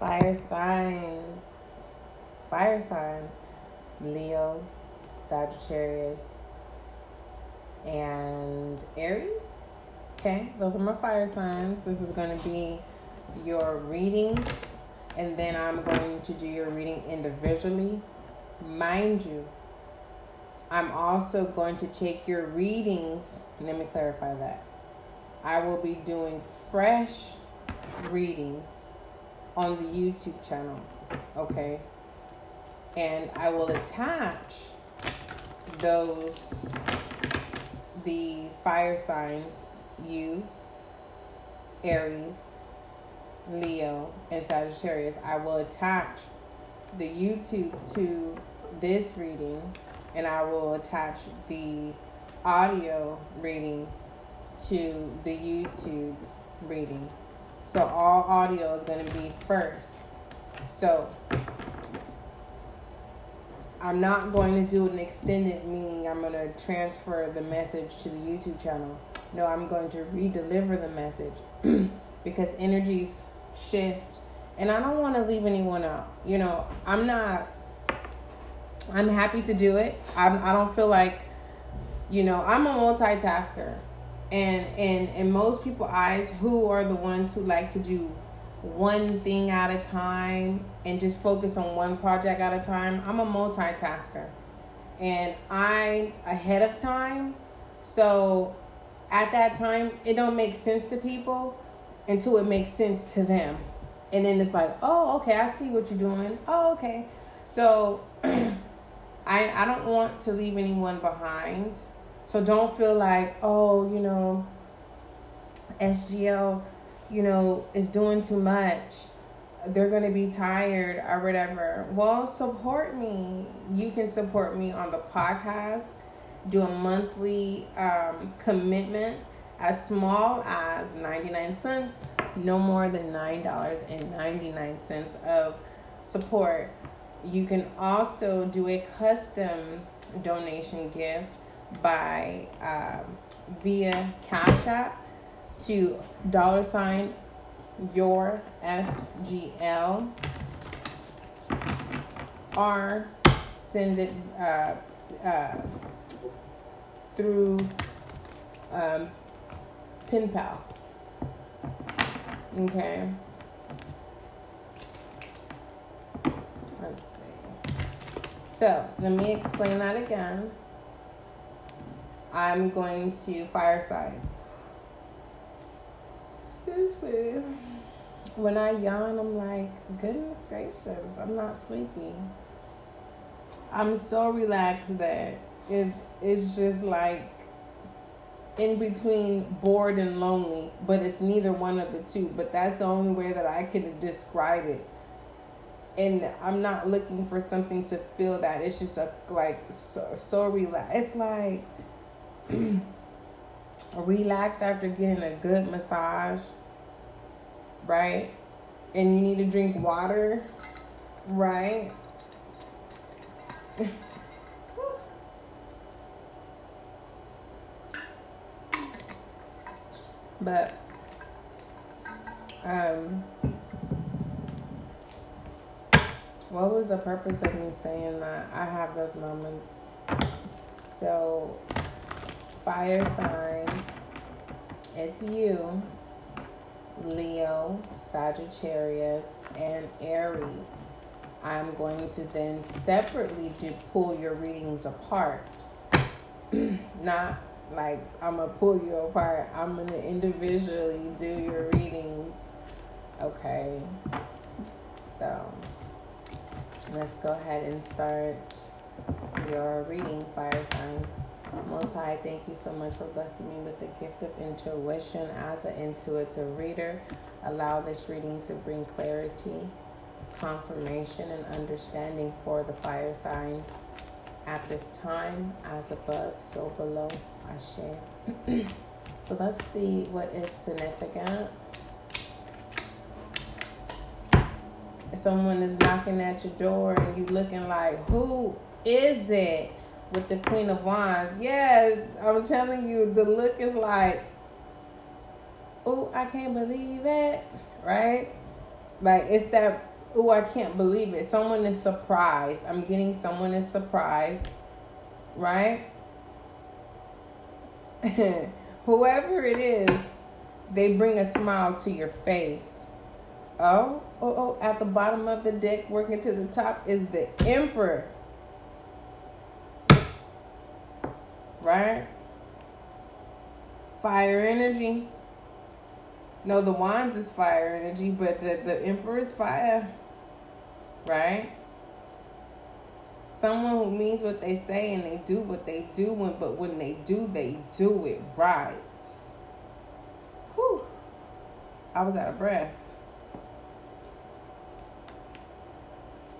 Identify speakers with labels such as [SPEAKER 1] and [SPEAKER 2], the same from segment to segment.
[SPEAKER 1] fire signs. Fire signs. Leo, Sagittarius, and Aries. Okay, those are my fire signs. This is going to be your reading, and then I'm going to do your reading individually. Mind you, I'm also going to take your readings. Let me clarify that. I will be doing fresh readings on the YouTube channel. Okay. And I will attach those, the fire signs, you, Aries, Leo, and Sagittarius. I will attach the YouTube to this reading and I will attach the audio reading to the YouTube reading. So all audio is going to be first. So I'm not going to do an extended meaning. I'm going to transfer the message to the YouTube channel. No, I'm going to re-deliver the message because energies shift and I don't want to leave anyone out. You know, I'm not I'm happy to do it. I'm, I don't feel like, you know, I'm a multitasker, and and in most people eyes, who are the ones who like to do one thing at a time and just focus on one project at a time. I'm a multitasker, and I'm ahead of time, so at that time it don't make sense to people until it makes sense to them, and then it's like, oh, okay, I see what you're doing. Oh, okay, so. I, I don't want to leave anyone behind. So don't feel like, oh, you know, SGL, you know, is doing too much. They're going to be tired or whatever. Well, support me. You can support me on the podcast. Do a monthly um, commitment as small as 99 cents, no more than $9.99 of support you can also do a custom donation gift by um, via Cash App to dollar sign your SGL or send it uh, uh, through um, PayPal. Okay. Let's see. So let me explain that again. I'm going to fire signs. Excuse me. When I yawn, I'm like, goodness gracious, I'm not sleepy. I'm so relaxed that it it's just like in between bored and lonely, but it's neither one of the two. But that's the only way that I can describe it and I'm not looking for something to feel that. It's just a like so, so relaxed. It's like relaxed after getting a good massage, right? And you need to drink water, right? but um what was the purpose of me saying that? I have those moments. So, fire signs, it's you, Leo, Sagittarius, and Aries. I'm going to then separately do pull your readings apart. Not like I'm gonna pull you apart. I'm gonna individually do your readings. Okay. So let's go ahead and start your reading, fire signs. Most High, thank you so much for blessing me with the gift of intuition as an intuitive reader. Allow this reading to bring clarity, confirmation, and understanding for the fire signs at this time, as above, so below. Ashe. so let's see what is significant someone is knocking at your door and you looking like, who is it? With the Queen of Wands. Yeah, I'm telling you, the look is like, oh, I can't believe it. Right? Like it's that oh, I can't believe it. Someone is surprised. I'm getting someone is surprised, right? Whoever it is, they bring a smile to your face. Oh, oh, oh, at the bottom of the deck, working to the top, is the Emperor. Right? Fire energy. No, the wands is fire energy, but the, the emperor is fire. Right? Someone who means what they say and they do what they do, when, but when they do, they do it right. Whew. I was out of breath.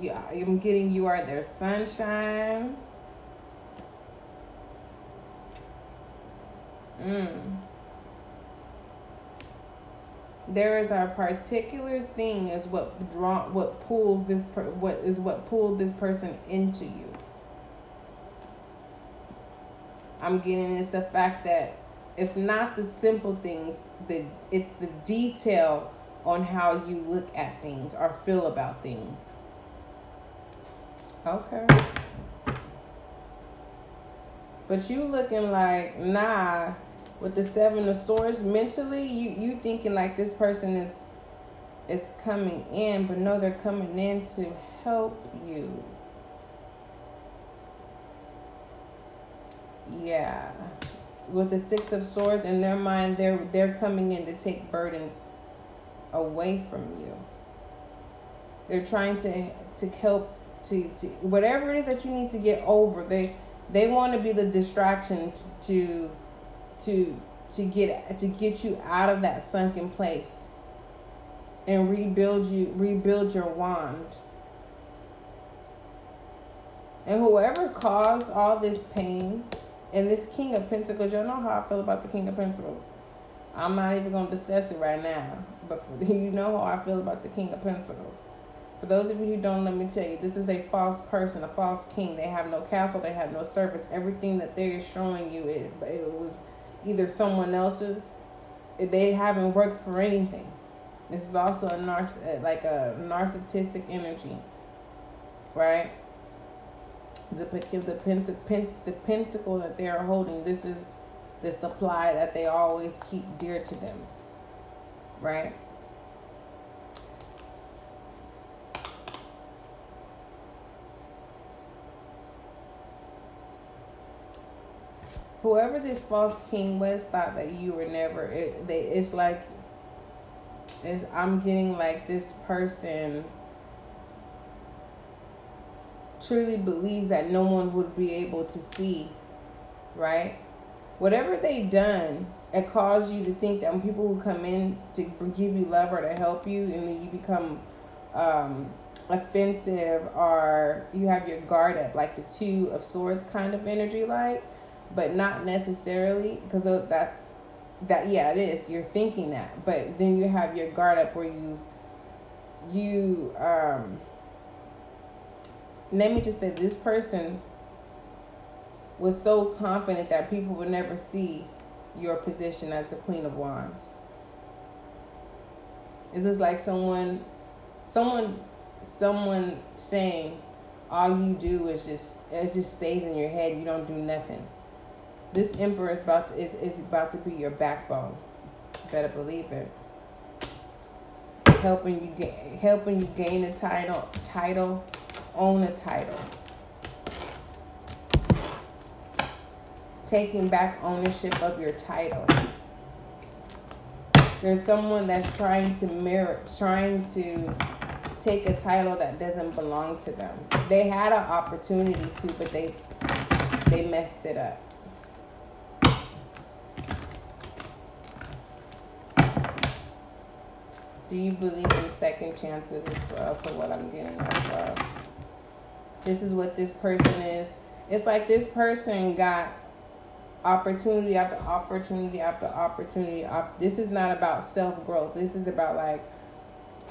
[SPEAKER 1] Yeah, I'm getting you are their sunshine. Mm. There is a particular thing is what draw what pulls this per, what is what pulled this person into you. I'm getting is the fact that it's not the simple things the it's the detail on how you look at things or feel about things. Okay. But you looking like nah with the seven of swords mentally you you thinking like this person is is coming in but no they're coming in to help you. Yeah. With the six of swords in their mind they're they're coming in to take burdens away from you. They're trying to to help to, to whatever it is that you need to get over they they want to be the distraction to, to to to get to get you out of that sunken place and rebuild you rebuild your wand. And whoever caused all this pain and this King of Pentacles, y'all know how I feel about the King of Pentacles. I'm not even going to discuss it right now, but you know how I feel about the King of Pentacles. For those of you who don't, let me tell you, this is a false person, a false king. They have no castle, they have no servants. Everything that they're showing you, it, it was either someone else's. They haven't worked for anything. This is also a narciss uh, like a narcissistic energy, right? The the pent, the pentacle that they are holding. This is the supply that they always keep dear to them, right? Whoever this false king was thought that you were never it, they, it's like it's, i'm getting like this person truly believes that no one would be able to see right? Whatever they done it caused you to think that when people who come in to give you love or to help you and then you become um, offensive or you have your guard up like the two of swords kind of energy like but not necessarily because that's that yeah it is you're thinking that but then you have your guard up where you you um let me just say this person was so confident that people would never see your position as the queen of wands. Is this like someone someone someone saying all you do is just it just stays in your head you don't do nothing this emperor is about to, is, is about to be your backbone. You better believe it. Helping you get helping you gain a title title, own a title. Taking back ownership of your title. There's someone that's trying to merit trying to take a title that doesn't belong to them. They had an opportunity to, but they they messed it up. Do you believe in second chances as well? So what I'm getting as well. This is what this person is. It's like this person got opportunity after opportunity after opportunity. This is not about self growth. This is about like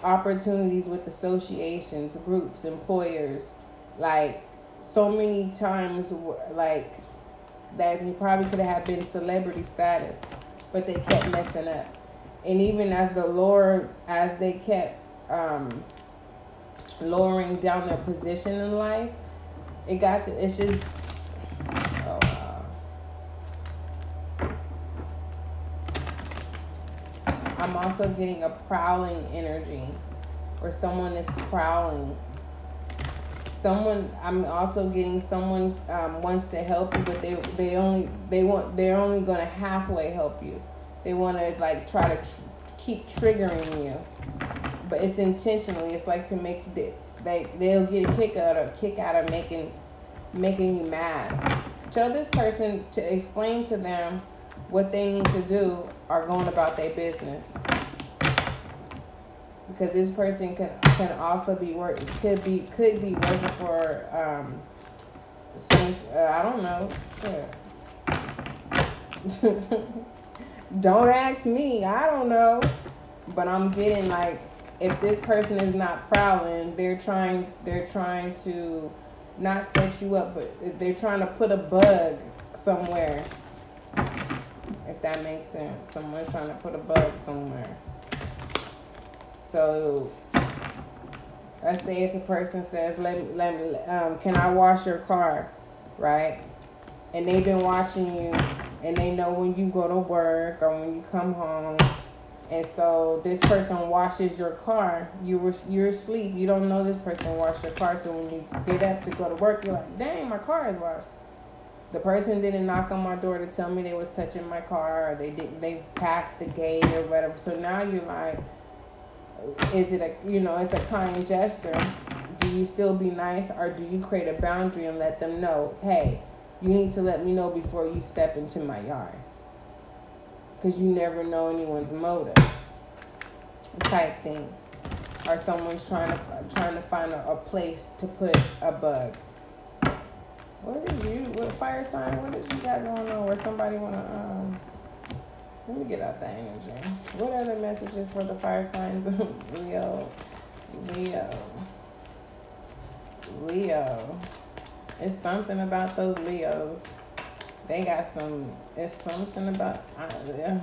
[SPEAKER 1] opportunities with associations, groups, employers. Like so many times, like that he probably could have been celebrity status, but they kept messing up and even as the Lord, as they kept um, lowering down their position in life. It got to, it's just, oh. I'm also getting a prowling energy where someone is prowling. Someone, I'm also getting someone um, wants to help you, but they they only they want they're only gonna halfway help you. They want to like try to tr- keep triggering you, but it's intentionally. It's like to make they they they'll get a kick out of kick out of making making you mad. Tell this person to explain to them what they need to do or going about their business because this person can can also be work could be could be working for um some uh, I don't know shit. don't ask me. I don't know. But I'm getting like if this person is not prowling they're trying they're trying to not set you up but they're trying to put a bug somewhere. If that makes sense. Someone's trying to put a bug somewhere. So let's say if the person says, "Let me, let me, um, can I wash your car?" Right? And they've been watching you, and they know when you go to work or when you come home. And so this person washes your car. You were you're asleep. You don't know this person washed your car. So when you get up to go to work, you're like, "Dang, my car is washed." The person didn't knock on my door to tell me they was touching my car, or they didn't. They passed the gate or whatever. So now you're like is it a you know it's a kind gesture do you still be nice or do you create a boundary and let them know hey you need to let me know before you step into my yard because you never know anyone's motive type thing or someone's trying to trying to find a, a place to put a bug what is you what fire sign what is you got going on where somebody want to um let me get out that energy. What other messages for the fire signs? Leo. Leo. Leo. It's something about those Leos. They got some. It's something about. Yeah.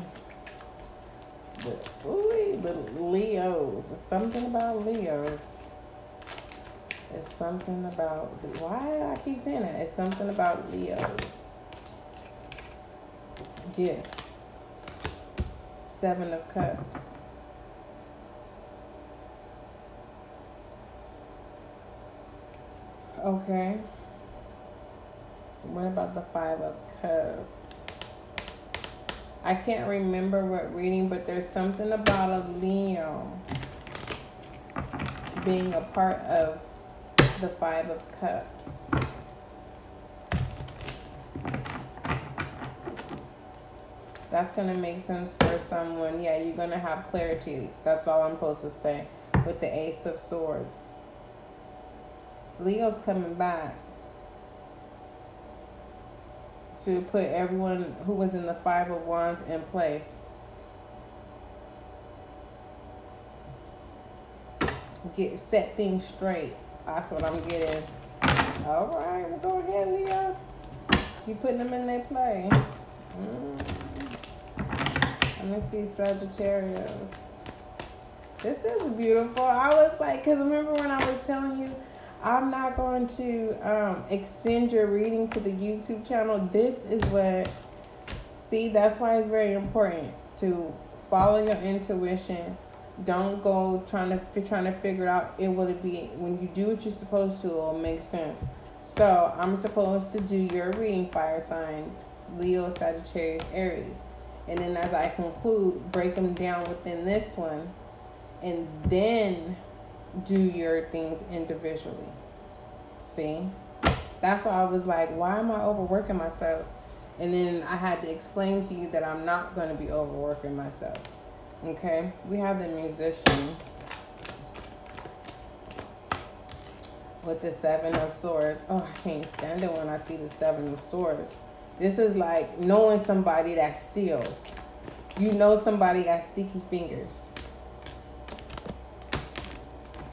[SPEAKER 1] The, ooh, the Leos. It's something about Leos. It's something about. Why do I keep saying that? It's something about Leos. Gifts. Seven of Cups. Okay. What about the Five of Cups? I can't remember what reading, but there's something about a Leo being a part of the Five of Cups. That's going to make sense for someone. Yeah, you're going to have clarity. That's all I'm supposed to say with the Ace of Swords. Leo's coming back to put everyone who was in the Five of Wands in place. Get set things straight. That's what I'm getting. All right, well, go ahead, Leo. You putting them in their place. Mm. Let me see Sagittarius. This is beautiful. I was like, because remember when I was telling you, I'm not going to um, extend your reading to the YouTube channel. This is what, see, that's why it's very important to follow your intuition. Don't go trying to trying to figure out it will it be when you do what you're supposed to. It'll make sense. So I'm supposed to do your reading fire signs: Leo, Sagittarius, Aries. And then as I conclude, break them down within this one and then do your things individually. See? That's why I was like, why am I overworking myself? And then I had to explain to you that I'm not going to be overworking myself. Okay? We have the musician with the Seven of Swords. Oh, I can't stand it when I see the Seven of Swords. This is like knowing somebody that steals. You know somebody got sticky fingers.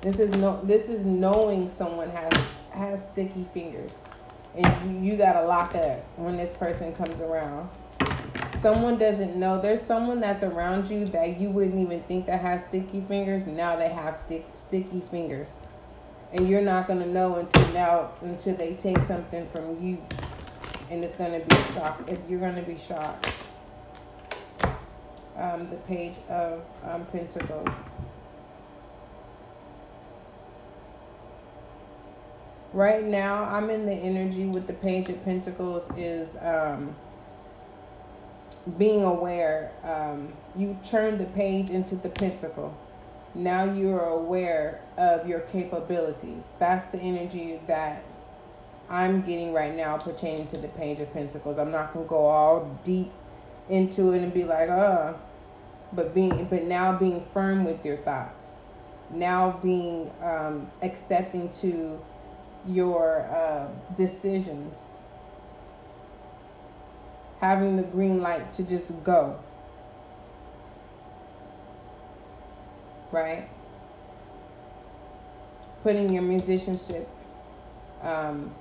[SPEAKER 1] This is no this is knowing someone has has sticky fingers. And you, you gotta lock up when this person comes around. Someone doesn't know. There's someone that's around you that you wouldn't even think that has sticky fingers. Now they have stick, sticky fingers. and you're not gonna know until now until they take something from you, and it's gonna be shocked. If you're gonna be shocked. Um, the page of um, Pentacles. Right now, I'm in the energy with the Page of Pentacles is um, being aware. Um, you turn the page into the pentacle. Now you are aware of your capabilities. That's the energy that I'm getting right now pertaining to the Page of Pentacles. I'm not gonna go all deep into it and be like, oh, but being, but now being firm with your thoughts. Now being um, accepting to your uh, decisions having the green light to just go. Right? Putting your musicianship, um,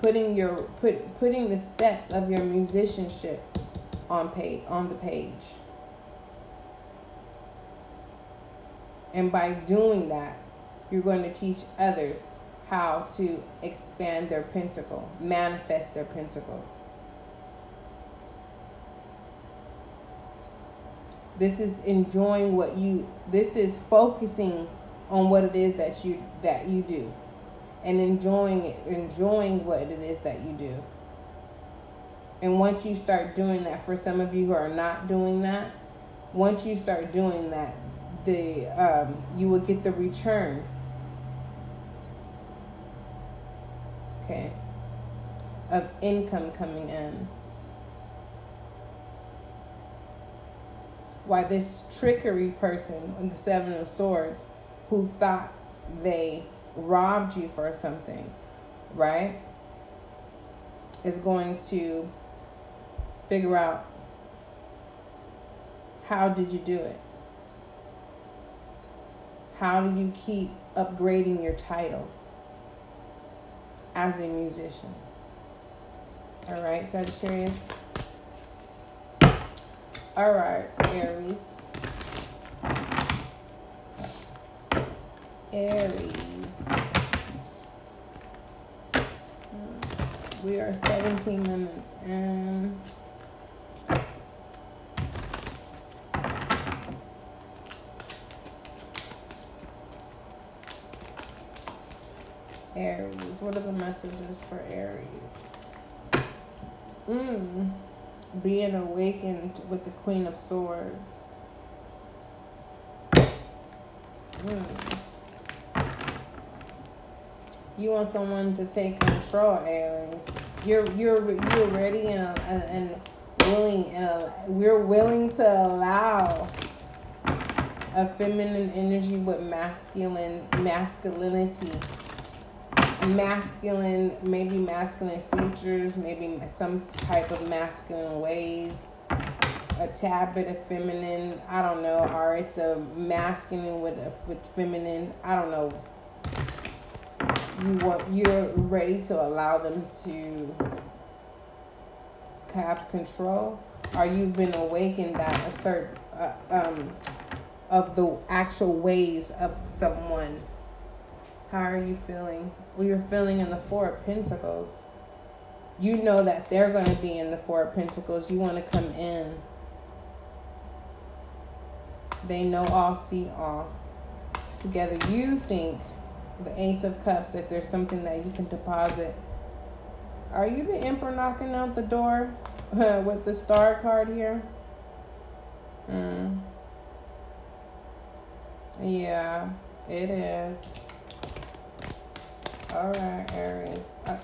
[SPEAKER 1] putting your put putting the steps of your musicianship on page on the page. And by doing that, you're going to teach others how to expand their pentacle, manifest their pentacle. This is enjoying what you this is focusing on what it is that you that you do and enjoying it, enjoying what it is that you do. And once you start doing that for some of you who are not doing that, once you start doing that, the um, you will get the return. Okay. Of income coming in. why this trickery person on the Seven of Swords who thought they robbed you for something, right? Is going to figure out how did you do it? How do you keep upgrading your title as a musician? All right, Sagittarius. All right, Aries. Aries. We are 17 minutes in. Aries. What are the messages for Aries? Mmm being awakened with the Queen of Swords. Mm. You want someone to take control, Aries. You're you're you're ready and and, and willing and we're willing to allow a feminine energy with masculine masculinity masculine, maybe masculine features, maybe some type of masculine ways, a tad bit of feminine. I don't know, or it's a masculine with a with feminine. I don't know. You want you're ready to allow them to have control, or you've been awakened that a certain uh, um of the actual ways of someone. How are you feeling? Well, you're feeling in the Four of Pentacles. You know that they're going to be in the Four of Pentacles. You want to come in. They know all, see all. Together, you think the Ace of Cups, if there's something that you can deposit. Are you the Emperor knocking out the door with the Star card here? Hmm. Yeah, it is. All right, Aries. Uh,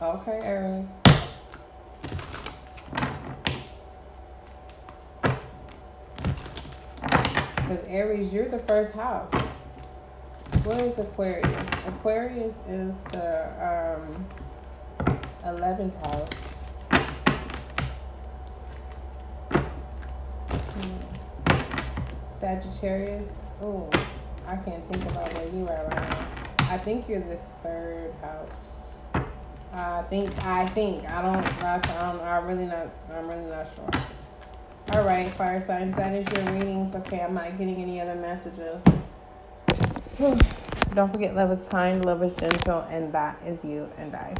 [SPEAKER 1] okay, Aries. Because Aries, you're the first house. What is Aquarius? Aquarius is the um, 11th house. Hmm. Sagittarius. Oh. I can't think about where you are right now. I think you're the third house. I think I think I don't. Last I don't. I'm really not. I'm really not sure. All right, fire signs. That is your readings. Okay, I'm not getting any other messages. Don't forget, love is kind, love is gentle, and that is you and I.